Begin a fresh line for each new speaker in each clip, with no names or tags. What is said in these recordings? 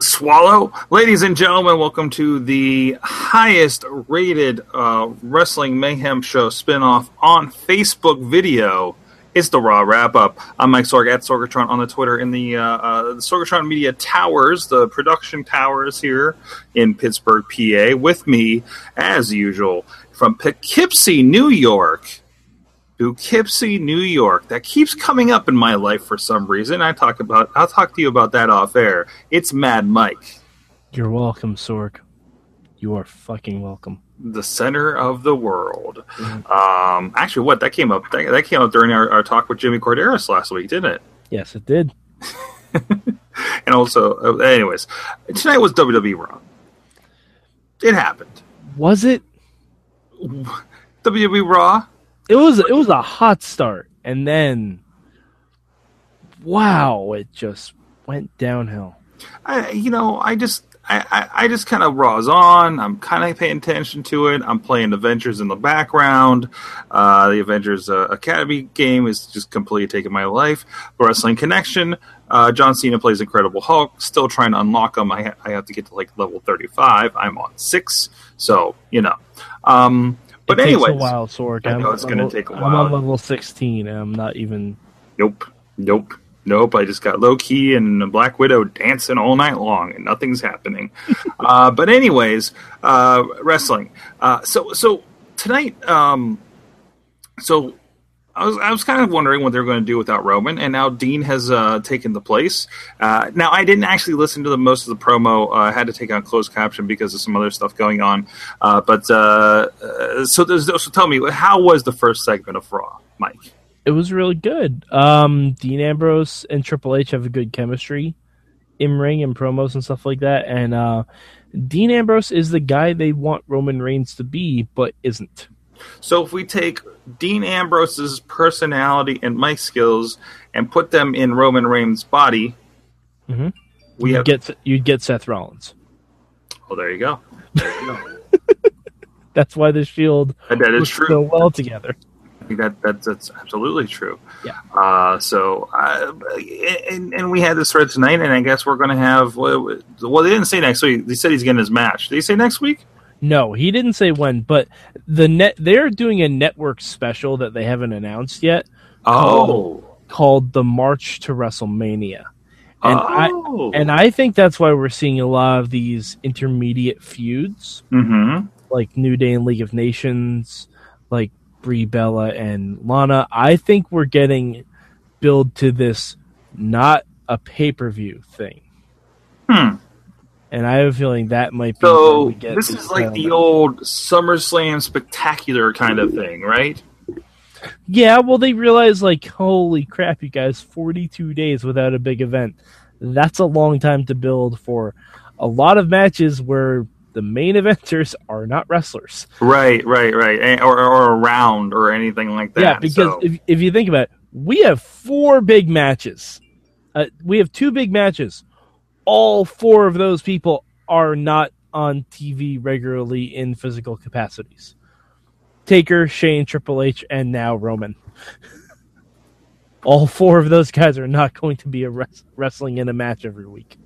Swallow. Ladies and gentlemen, welcome to the highest rated uh, Wrestling Mayhem Show spinoff on Facebook video. It's the Raw Wrap Up. I'm Mike Sorg at Sorgatron on the Twitter in the, uh, uh, the Sorgatron Media Towers, the production towers here in Pittsburgh, PA. With me, as usual, from Poughkeepsie, New York. Poughkeepsie, New York. That keeps coming up in my life for some reason. I talk about. I'll talk to you about that off air. It's Mad Mike.
You're welcome, Sorg. You are fucking welcome.
the center of the world. Um, actually, what that came up that, that came up during our, our talk with Jimmy Korderas last week, didn't it?
Yes, it did.
And also, uh, anyways, tonight was WWE Raw. It happened.
Was it?
WWE Raw.
It was. It was a hot start, and then, wow! It just went downhill.
I, you know, I just. I, I, I just kind of raws on. I'm kind of paying attention to it. I'm playing Avengers in the background. Uh, the Avengers uh, Academy game is just completely taking my life. Wrestling Connection. Uh, John Cena plays Incredible Hulk. Still trying to unlock him. I, ha- I have to get to like level 35. I'm on six. So, you know. Um, but anyway,
a while, Sorg.
I know
I'm
it's gonna
level-
take a
I'm
while.
on level sixteen, and I'm not even.
Nope. Nope. Nope. I just got Loki and a Black Widow dancing all night long and nothing's happening. uh, but anyways, uh, wrestling. Uh, so so tonight, um, so I was I was kind of wondering what they were going to do without Roman, and now Dean has uh, taken the place. Uh, now I didn't actually listen to the most of the promo. Uh, I had to take on closed caption because of some other stuff going on. Uh, but uh, uh, so so tell me, how was the first segment of Raw, Mike?
It was really good. Um, Dean Ambrose and Triple H have a good chemistry in ring and promos and stuff like that. And uh, Dean Ambrose is the guy they want Roman Reigns to be, but isn't.
So if we take Dean Ambrose's personality and mic skills and put them in Roman Reigns' body,
Mhm.
we
you'd
have.
get you'd get Seth Rollins.
oh, there you go. There you go.
That's why the Shield
And that is true.
so well together.
I think that, that that's absolutely true.
Yeah.
Uh, so, uh, and, and we had this thread tonight, and I guess we're going to have. Well, well, they didn't say next week. They said he's getting his match. Did he say next week?
No, he didn't say when, but the net they're doing a network special that they haven't announced yet
Oh.
called the March to WrestleMania. And
oh.
I and I think that's why we're seeing a lot of these intermediate feuds,
Mm-hmm.
like New Day and League of Nations, like Brie Bella and Lana. I think we're getting build to this not a pay per view thing.
Hmm.
And I have a feeling that might be
So
we get
this is like the old SummerSlam spectacular kind of thing, right?
Yeah, well, they realize like, holy crap, you guys, forty-two days without a big event. That's a long time to build for a lot of matches where the main eventers are not wrestlers.
Right, right, right, or, or around or anything like that.
yeah, because
so-
if if you think about it, we have four big matches. Uh, we have two big matches. All four of those people are not on TV regularly in physical capacities. Taker, Shane, Triple H, and now Roman. All four of those guys are not going to be res- wrestling in a match every week.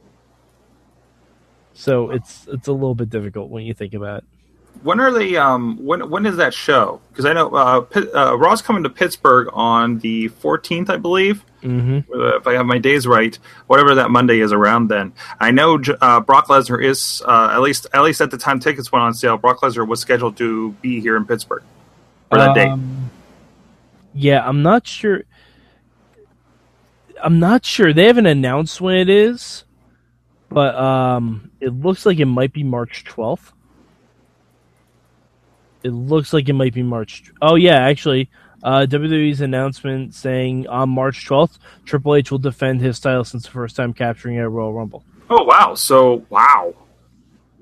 So it's it's a little bit difficult when you think about it.
When are they? Um, when when is that show? Because I know uh, Pitt, uh, Raw's coming to Pittsburgh on the 14th, I believe.
Mm-hmm.
Uh, if I have my days right, whatever that Monday is around then. I know uh, Brock Lesnar is uh, at least at least at the time tickets went on sale. Brock Lesnar was scheduled to be here in Pittsburgh for that date.
Um, Yeah, I'm not sure. I'm not sure. They haven't announced when it is, but um, it looks like it might be March 12th. It looks like it might be March. Oh yeah, actually, Uh, WWE's announcement saying on March 12th, Triple H will defend his title since the first time capturing a Royal Rumble.
Oh wow! So wow,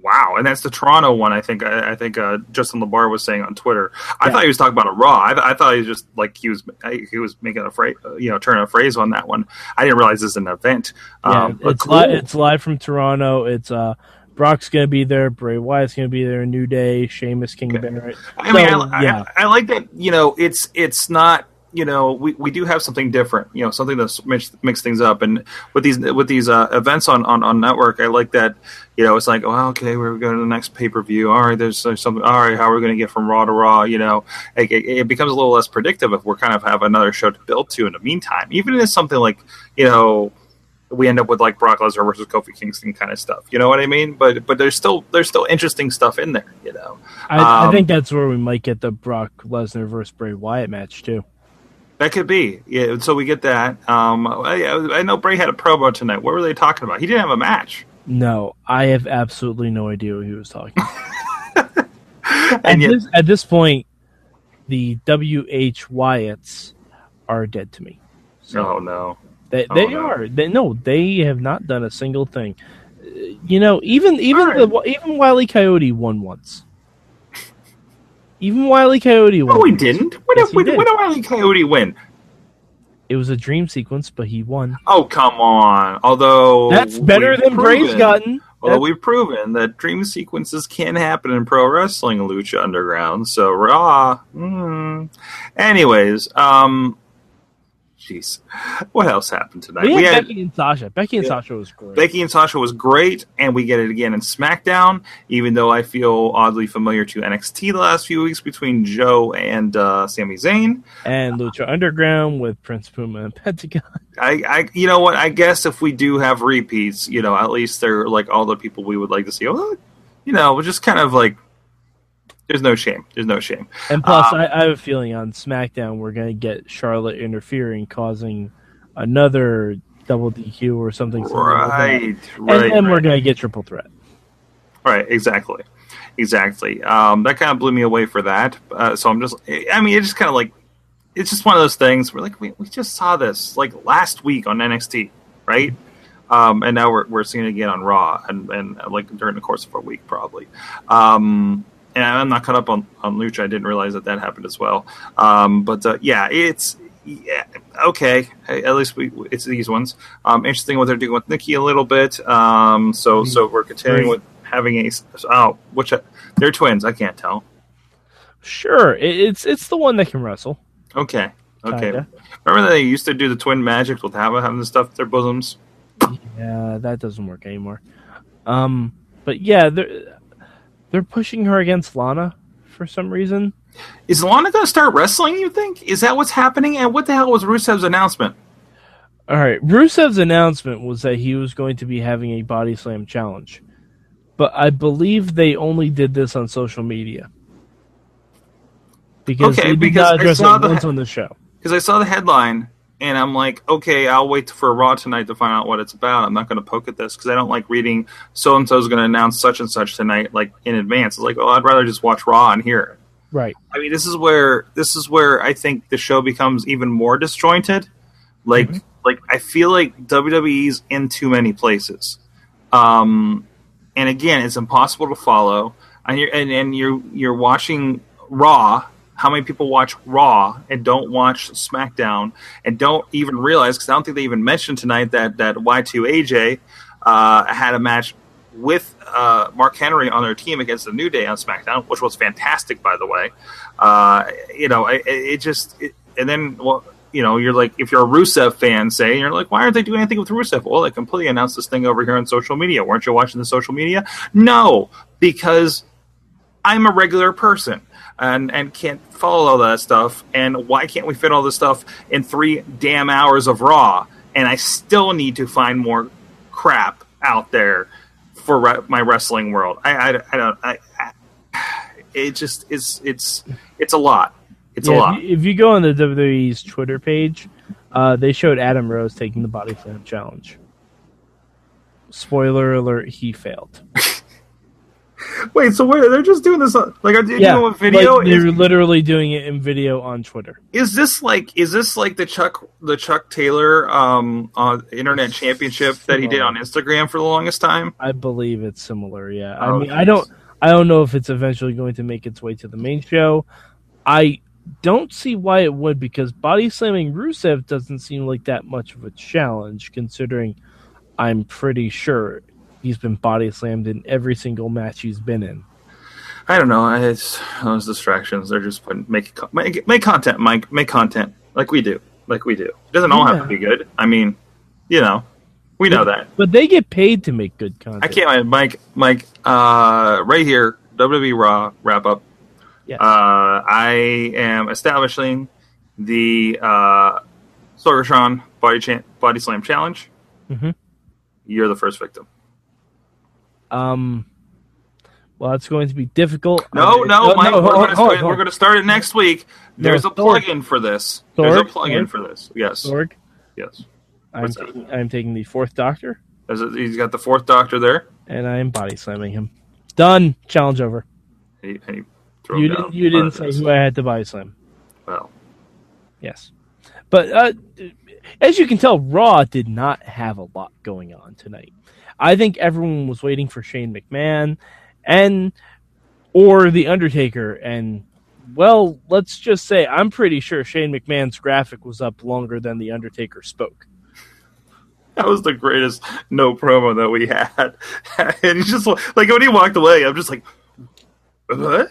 wow, and that's the Toronto one. I think I, I think uh, Justin Labar was saying on Twitter. I
Yeah.
thought he was talking about a Raw. I, I thought he was just like he was he was making a phrase, you know, turning a phrase on that one. I didn't realize this is an event. Um,
it's
cool.
li- it's live from Toronto. It's uh, Brock's gonna be there. Bray Wyatt's gonna be there. New Day, Sheamus, King Barrett.
I mean,
So,
I,
yeah,
I, I like that. You know, it's it's not. You know, we, we do have something different. You know, something to mix, mix things up. And with these with these uh, events on, on, on network, I like that. You know, it's like, oh, okay, we're going to the next pay per view. All right, there's, there's something. All right, how are we going to get from Raw to Raw? You know, it, it, it becomes a little less predictive if we're kind of have another show to build to in the meantime. Even if it's something like, you know, we end up with like Brock Lesnar versus Kofi Kingston kind of stuff. You know what I mean? But but there's still there's still interesting stuff in there. You know.
I, I
um,
think that's where we might get the Brock Lesnar versus Bray Wyatt match too.
That could be. Yeah, so we get that. Um, I, I know Bray had a promo tonight. What were they talking about? He didn't have a match.
No, I have absolutely no idea what he was talking. about. at,
yet,
this, at this point, the WH Wyatts are dead to me.
oh no.
They
Oh,
they
no.
are. They no, they have not done a single thing. Uh, You know, even even
All
the, even Wiley Coyote won once. Even Wiley Coyote won.
No, he
once.
didn't. When,
Yes,
did,
he did.
when did Wiley Coyote win?
It was a dream sequence, but he won.
Oh, come on. Although
That's better than
proven-
gotten.
Although
That-
we've proven that dream sequences can happen in pro wrestling, Lucha Underground. So Raw. Mm. Anyways, um, jeez, what else happened tonight?
we had Becky and Sasha. Becky and
Yeah.
Sasha was great.
Becky and Sasha was great, and we get it again in SmackDown. Even though I feel oddly familiar to NXT the last few weeks between Joe and uh, Sami Zayn,
and Lucha Underground with Prince Puma and Pentagon.
I, I, you know what? I guess if we do have repeats, you know, at least they're like all the people we would like to see. Oh, you know, we're just kind of like, there's no shame. There's no shame.
And plus,
Um,
I, I have a feeling on SmackDown we're going to get Charlotte interfering, causing another double DQ or something. something like.
Right,
And
right,
then we're going to get triple threat.
Right, exactly, exactly. Um, that kind of blew me away for that. Uh, so I'm just, I mean, it just kind of like, it's just one of those things. We're like, we, we just saw this like last week on NXT, right? Um, and now we're, we're seeing it again on Raw, and, and like during the course of a week, probably. Um, and I'm not caught up on on Lucha. I didn't realize that that happened as well. Um, but uh, yeah, it's yeah, okay. Hey, At least we it's these ones. Um, interesting what they're doing with Nikki a little bit. Um, so so we're continuing with having a oh which uh, they're twins. I can't tell.
Sure, it's it's the one that can wrestle.
Okay, okay.
Kinda.
Remember they used to do the twin magic with having having the stuff their bosoms.
Yeah, that doesn't work anymore. Um, but yeah, they're they're pushing her against Lana for some reason.
Is Lana going to start wrestling? You think? Is that what's happening? And what the hell was Rusev's announcement?
All right, Rusev's announcement was that he was going to be having a body slam challenge, but I believe they only did this on social media because
Okay, because
not
I
address
saw
it
the-
once on the show.
because I saw the headline and I'm like, okay, I'll wait for Raw tonight to find out what it's about. I'm not going to poke at this because I don't like reading so and so is going to announce such and such tonight, like in advance. It's like, well, I'd rather just watch Raw and hear it.
Right.
I mean, this is where this is where I think the show becomes even more disjointed. Like, like I feel like WWE's in too many places, um, and again, it's impossible to follow. And you're and, and you're you're watching Raw. How many people watch Raw and don't watch SmackDown and don't even realize? Because I don't think they even mentioned tonight that that Y two AJ uh, had a match with uh, Mark Henry on their team against the New Day on SmackDown, which was fantastic, by the way. Uh, you know, it, it just it, and then well, you know, you're like if you're a Rusev fan, say you're like, why aren't they doing anything with Rusev? Well, they completely announced this thing over here on social media. Weren't you watching the social media? No, because I'm a regular person and and can't follow all that stuff. And why can't we fit all this stuff in three damn hours of Raw? And I still need to find more crap out there for re- my wrestling world. I I, I don't. I, I it just is. It's it's a lot. It's a lot.
If you, if you go on the WWE's Twitter page, uh, they showed Adam Rose taking the body slam challenge. Spoiler alert: he failed.
Wait, so wait, they're just doing this on, like are they
Yeah,
doing a video?
Like they're literally doing it in video on Twitter.
is this like is this like the Chuck the Chuck Taylor um uh, internet championship that he did on Instagram for the longest time?
I believe it's similar. Yeah, I
Oh,
mean, I don't, I don't know if it's eventually going to make its way to the main show. I don't see why it would because body slamming Rusev doesn't seem like that much of a challenge, considering I'm pretty sure he's been body slammed in every single match he's been in.
I don't know. It's those distractions. They're just putting make make, make content, Mike. Make content like we do, like we do. It doesn't all have to be good. I mean, you know, we know that.
But they get paid to make good content.
I can't. Mike. Mike. Uh, right here, WWE Raw wrap up.
Yes.
Uh, I am establishing the uh, Sorgatron Body Cha- Body Slam Challenge.
Mhm.
You're the first victim.
Um. Well, it's going to be difficult.
No,
Okay.
no, Mike.
hold
we're going to start, we're going to start it next week. There's
No,
a plug-in for this. There's a plug-in
Sorg?
for this. Yes.
Sorg,
Yes.
I'm taking, I'm taking the fourth Doctor,
Is it, he's got the fourth Doctor there.
and I am body slamming him. Done. Challenge over.
And he, and he threw
You
down.
You didn't say who I had to body slam.
Well,
Yes, but uh, as you can tell, Raw did not have a lot going on tonight. I think everyone was waiting for Shane McMahon and or the Undertaker, and well, let's just say I'm pretty sure Shane McMahon's graphic was up longer than the Undertaker spoke.
that was the greatest no promo that we had. and he's just like when he walked away, I'm just like, what?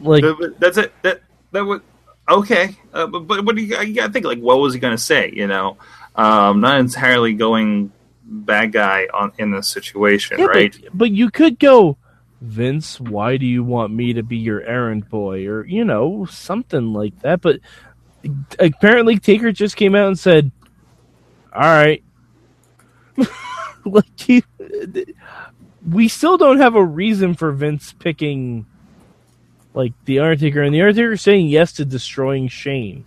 Like,
that's it. That that would okay. Uh, but but what do you, you gotta think like what was he gonna say? You know, um, not entirely going bad guy on in this situation,
yeah,
right?
but, but you could go, Vince. Why do you want me to be your errand boy, or you know, something like that? But apparently, Taker just came out and said, "All right." like he, we still don't have a reason for Vince picking like the Undertaker, and the Undertaker saying yes to destroying Shane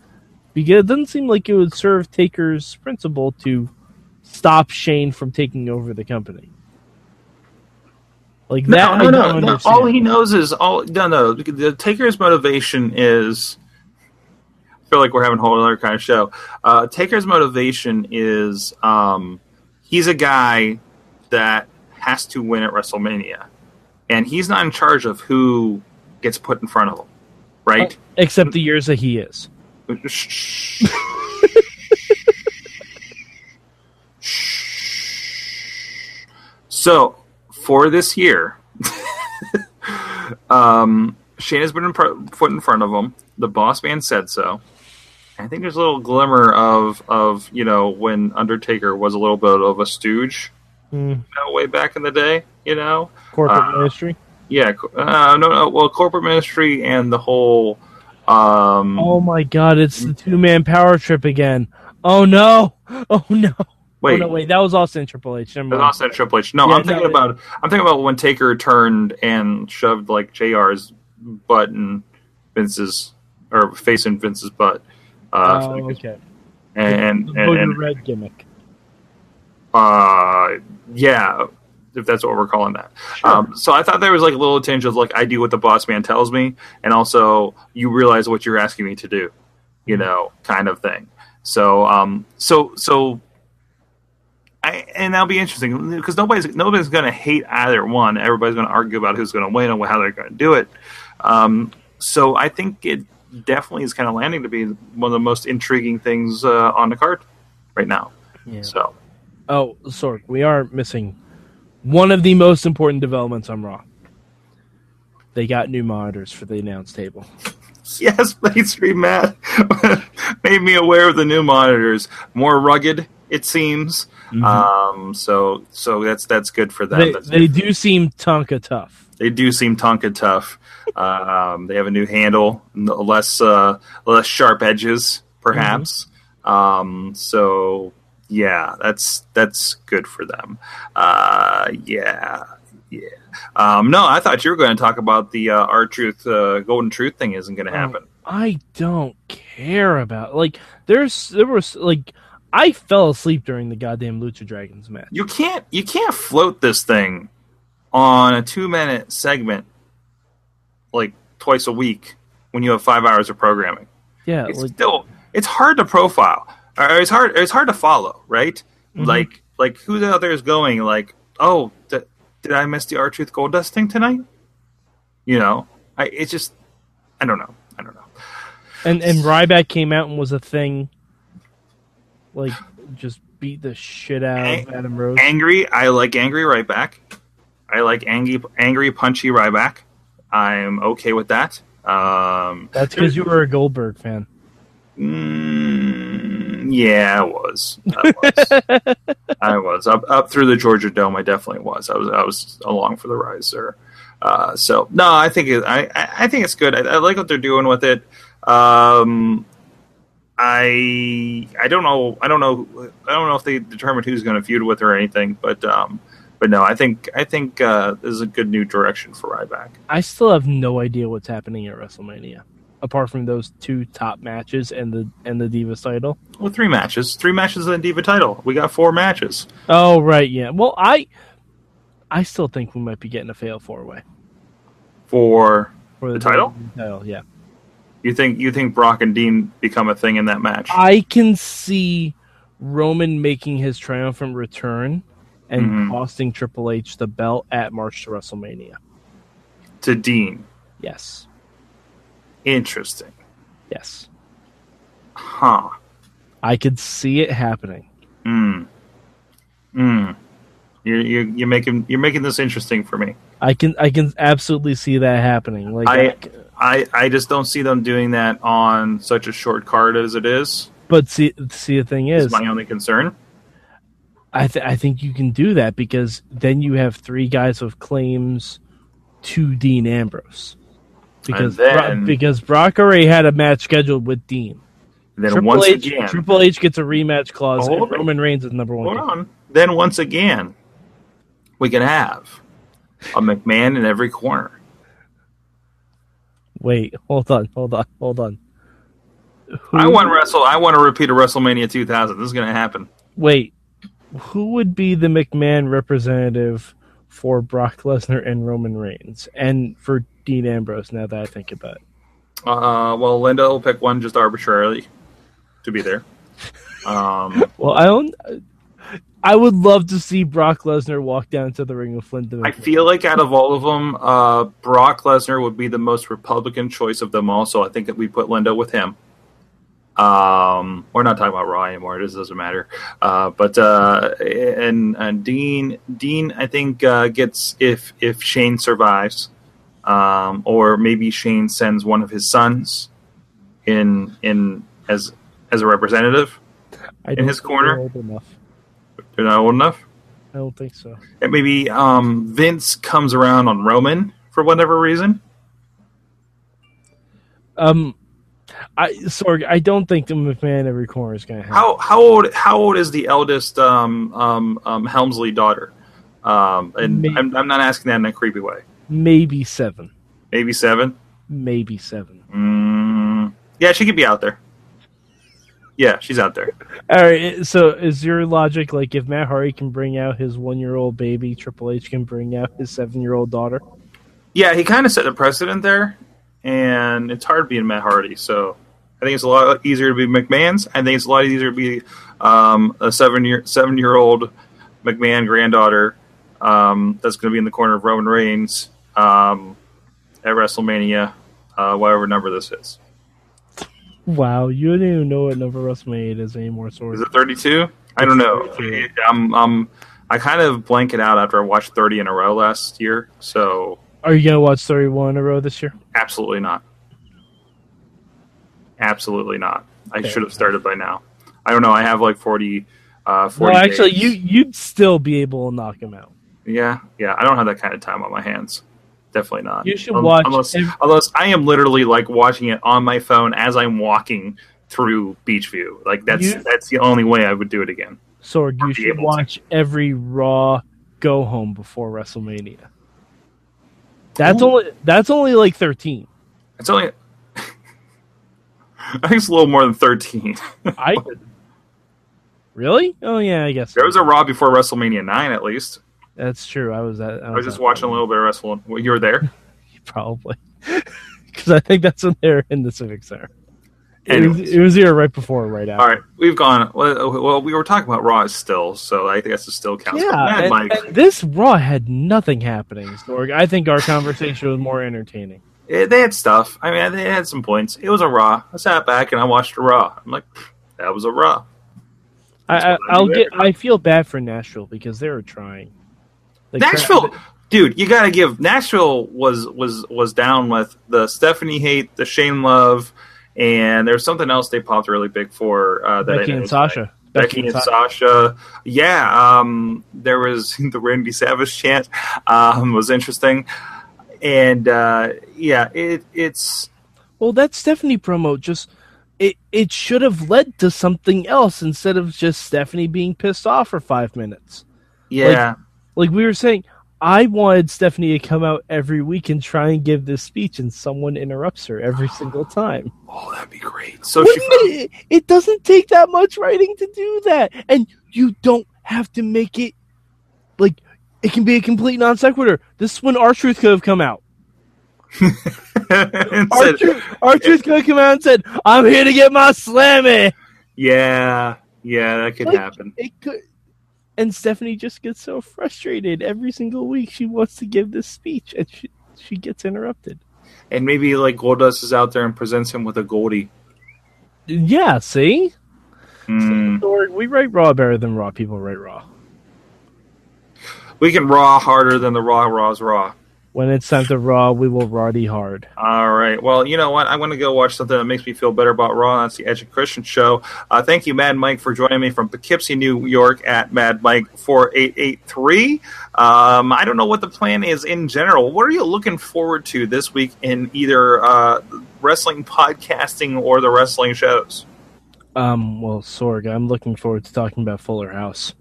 because it doesn't seem like it would serve Taker's principle to stop Shane from taking over the company. Like that,
no,
I
no,
don't
no, no. All he knows is all. No, no. The Taker's motivation is. I feel like we're having a whole other kind of show. Uh, Taker's motivation is um, he's a guy that has to win at WrestleMania, and he's not in charge of who gets put in front of him, right?
Except the years that he is.
So for this year, um, Shane has been in pr- put in front of him. The boss man said so. I think there's a little glimmer of of you know when Undertaker was a little bit of a stooge,
Mm,
you know, way back in the day. You know,
corporate
Uh,
ministry.
Yeah, uh, no, no, well, corporate ministry and the whole. Um,
Oh my god, it's the two man power trip again. Oh no! Oh no!
wait,
Oh no, wait, that was Austin Triple H.
That's
mind.
Austin Triple H. No,
Yeah,
I'm thinking about I'm thinking about when Taker turned and shoved like JR's butt in Vince's or face in Vince's butt. Uh,
Oh, okay.
and
the
and, and
Red gimmick.
uh, yeah, if that's what we're calling that. Um, so I thought there was like a little tinge of like I do what the boss man tells me, and also you realize what you're asking me to do, you
Mm-hmm.
know, kind of thing. So um, so so. I, and that'll be interesting because nobody's nobody's going to hate either one. Everybody's going to argue about who's going to win and how they're going to do it. Um, so I think it definitely is kind of landing to be one of the most intriguing things uh, on the card right now.
Yeah.
So
Oh, Sorg, we are missing one of the most important developments on Raw. They got new monitors for the announce table.
Yes, mainstream Matt made me aware of the new monitors. More rugged, it seems. Um, so so that's that's good for them.
They, they do seem Tonka tough.
they do seem Tonka tough. um, they have a new handle, less uh, less sharp edges, perhaps. Um, so yeah, that's that's good for them. Uh, yeah, yeah. Um, no, I thought you were going to talk about the uh, R Truth, uh, golden truth thing isn't going to happen.
I don't care about like there's there was like I fell asleep during the goddamn Lucha Dragons match.
You can't you can't float this thing on a two minute segment like twice a week when you have five hours of programming.
Yeah,
It's
like,
still it's hard to profile. It's hard it's hard to follow, right?
Mm-hmm.
Like like who the other is going like, oh, th- did I miss the R Truth Gold Dust thing tonight? You know, I it's just I don't know. I don't know.
and and Ryback came out and was a thing. Like, just beat the shit out of Adam Rose.
Angry, I like angry Ryback. I like angry angry punchy Ryback. I'm okay with that. Um,
That's because you were a Goldberg fan.
Mm, yeah, I was. I was. I was up up through the Georgia Dome. I definitely was. I was. I was along for the rise there. Uh, so no, I think it, I I I think it's good. I, I like what they're doing with it. Um, I I don't know. I don't know. I don't know if they determined who's going to feud with or anything. But um, but no, I think I think uh, this is a good new direction for Ryback.
I still have no idea what's happening at WrestleMania, apart from those two top matches and the and the Divas title.
Well, three matches, three matches and Diva title. We got four matches.
Oh right, yeah. Well, I I still think we might be getting a fatal four way
for
for
The title?
WWE title. Yeah,
You think you think Brock and Dean become a thing in that match?
I can see Roman making his triumphant return and
Mhm.
costing Triple H the belt at March to WrestleMania.
to Dean.
Yes,
Interesting.
yes,
Huh.
I could see it happening.
Mm. Mm. You're you're you're making you're making this interesting for me.
I can I can absolutely see that happening. Like,
I I I just don't see them doing that on such a short card as it is.
but see see the thing
Is
is,
my only concern.
I th- I think you can do that because then you have three guys with claims to Dean Ambrose. Because
And
Bro-
then-
because Brock already had a match scheduled with Dean.
Then
Triple
once
H
again,
Triple H gets a rematch clause and
it.
Roman Reigns is number one.
hold on. Then once again, we can have a McMahon in every corner.
Wait, hold on, hold on, hold on. Who,
I want wrestle. I want to repeat a WrestleMania 2000. This is going to happen.
Wait, who would be the McMahon representative for Brock Lesnar and Roman Reigns, and for Dean Ambrose? Now that I think about it,
Uh, well, Linda will pick one just arbitrarily to be there. Um,
well, I don't. I would love to see Brock Lesnar walk down to the ring with Linda.
I feel like out of all of them, uh, Brock Lesnar would be the most Republican choice of them all. So I think that we put Linda with him. Um, we're not talking about Raw anymore. It just doesn't matter. Uh, but uh, and and Dean, Dean, I think uh, gets if if Shane survives, um, or maybe Shane sends one of his sons in in as as a representative.
I
in his corner?
they're old enough.
They're not old enough.
I don't think so.
And maybe um, Vince comes around on Roman for whatever reason.
Um, I sorry, I don't think the McMahon every corner is going to happen.
How how old how old is the eldest um, um, um, Helmsley daughter? Um, and I'm, I'm not asking that in a creepy way.
Maybe seven.
Maybe seven.
Maybe seven.
Mm, yeah, she could be out there. Yeah, she's out there.
All right. So is your logic like if Matt Hardy can bring out his one-year-old baby, Triple H can bring out his seven-year-old daughter?
Yeah, he kind of set the precedent there, and it's hard being Matt Hardy. So I think it's a lot easier to be McMahon's. I think it's a lot easier to be um, a seven year seven year old McMahon granddaughter um, that's going to be in the corner of Roman Reigns um, at WrestleMania, uh, whatever number this is.
Wow, you don't even know what number WrestleMania it is anymore. So
Is it thirty two? I don't know. I'm, I'm I kind of blank it out after I watched thirty in a row last year. So
are you gonna watch thirty-one in a row this year?
Absolutely not. Absolutely not. I
Fair
should have started by now. I don't know. I have like 40. Uh, 40
Well, actually,
days.
you you'd still be able to knock him out.
Yeah, yeah. I don't have that kind of time on my hands. Definitely not.
You should
Un-
watch
Unless,
ev-
unless I am literally like watching it on my phone as I'm walking through Beechview. Like that's
You-
that's the only way I would do it again.
Sorg, you should
able to.
watch every Raw go home before WrestleMania. That's only that's only like thirteen.
It's only. I think it's a little more than 13.
I really? Oh yeah, I guess.
there was a Raw before WrestleMania 9 at least.
That's true. I was at.
I was just watching a little bit of wrestling. Well, you were there.
probably because I think that's when they're in the Civic Center. It was, it was either right before or right after.
All right, we've gone. Well, well, we were talking about Raw still, so I think that's a still counts.
Yeah, and, and this Raw had nothing happening. Sorg. I think our conversation was more entertaining.
Eh, they had stuff. I mean, they had some points. It was a Raw. I sat back and I watched a Raw. I'm like, that was a Raw.
I, I,
what I
I'll get. I feel bad for Nashville because they were trying. Like,
Nashville, dude, you got to give Nashville was was was down with the Stephanie hate, the Shane Love, and there's something else they popped really big for. Uh, that
Becky
didn't
and
expect.
Sasha.
Becky and Sasha. Yeah, um, there was the Randy Savage chant um, was interesting, and uh, yeah, it, it's
Well, that Stephanie promo just it it should have led to something else instead of just Stephanie being pissed off for five minutes.
yeah.
Like we were saying, I wanted Stephanie to come out every week and try and give this speech, and someone interrupts her every single time.
oh, that'd be great. So she
it, it doesn't take that much writing to do that, and you don't have to make it like it can be a complete non sequitur. This is when R Truth could have come out.
and
Our
said,
truth, R Truth could have come out and said, "I'm here to get my slammy."
yeah, yeah, that could
Like,
happen.
It could. And Stephanie just gets so frustrated every single week. She wants to give this speech, and she she gets interrupted.
And maybe like Goldust is out there and presents him with a Goldie.
Yeah, see,
Hmm.
Sorg, we write Raw better than Raw people write Raw.
We can raw harder than the raw raws raw.
When it's time to Raw, we will Roddy hard.
All right. Well, you know what? I'm going to go watch something that makes me feel better about Raw. That's the Edge and Christian show. Uh, thank you, Mad Mike, for joining me from Poughkeepsie, New York at Mad Mike 4883. Um, I don't know what the plan is in general. What are you looking forward to this week in either uh, wrestling podcasting or the wrestling shows?
Um, well, Sorg, I'm looking forward to talking about Fuller House.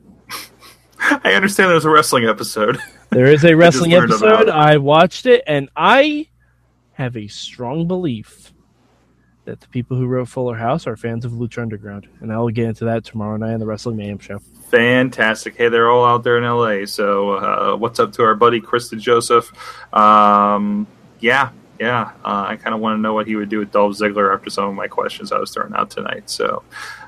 I understand there's a wrestling episode.
There is a wrestling
about
episode. I watched it, and I have a strong belief that the people who wrote Fuller House are fans of Lucha Underground, and I will get into that tomorrow night on the Wrestling Mayhem show.
Fantastic. Hey, they're all out there in LA. So, uh, what's up to our buddy Chris DeJoseph? Um, yeah, yeah. Uh, I kind of want to know what he would do with Dolph Ziggler after some of my questions I was throwing out tonight. So,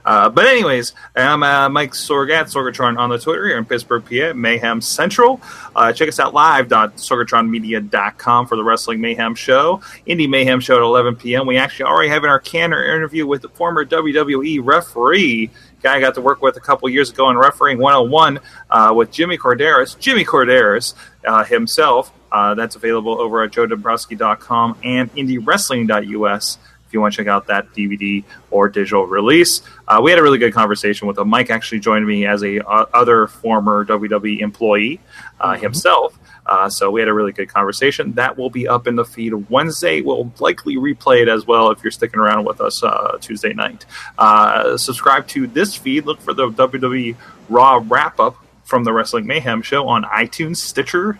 uh, but anyways, I'm uh, Mike Sorgat, Sorgatron on the Twitter here in Pittsburgh, PA, Mayhem Central. Uh, check us out live.sorgatronmedia.com for the Wrestling Mayhem Show. Indie Mayhem Show at 11 p.m. We actually already have in our canner interview with the former WWE referee guy I got to work with a couple years ago in refereeing 101 uh, with Jimmy Korderas, Jimmy Korderas uh, himself. Uh, that's available over at joedombrowski.com and indiewrestling.us if you want to check out that DVD or digital release. Uh, we had a really good conversation with him. Mike actually joined me as a uh, other former WWE employee uh, himself. Uh, so we had a really good conversation. That will be up in the feed Wednesday. We'll likely replay it as well if you're sticking around with us uh, Tuesday night. Uh, subscribe to this feed. Look for the WWE Raw wrap up from the Wrestling Mayhem show on iTunes, Stitcher,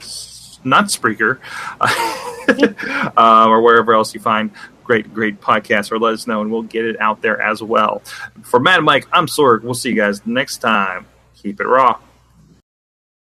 not Spreaker, uh, or wherever else you find great, great podcast, or let us know and we'll get it out there as well. For Matt and Mike, I'm Sorg. We'll see you guys next time. Keep it raw.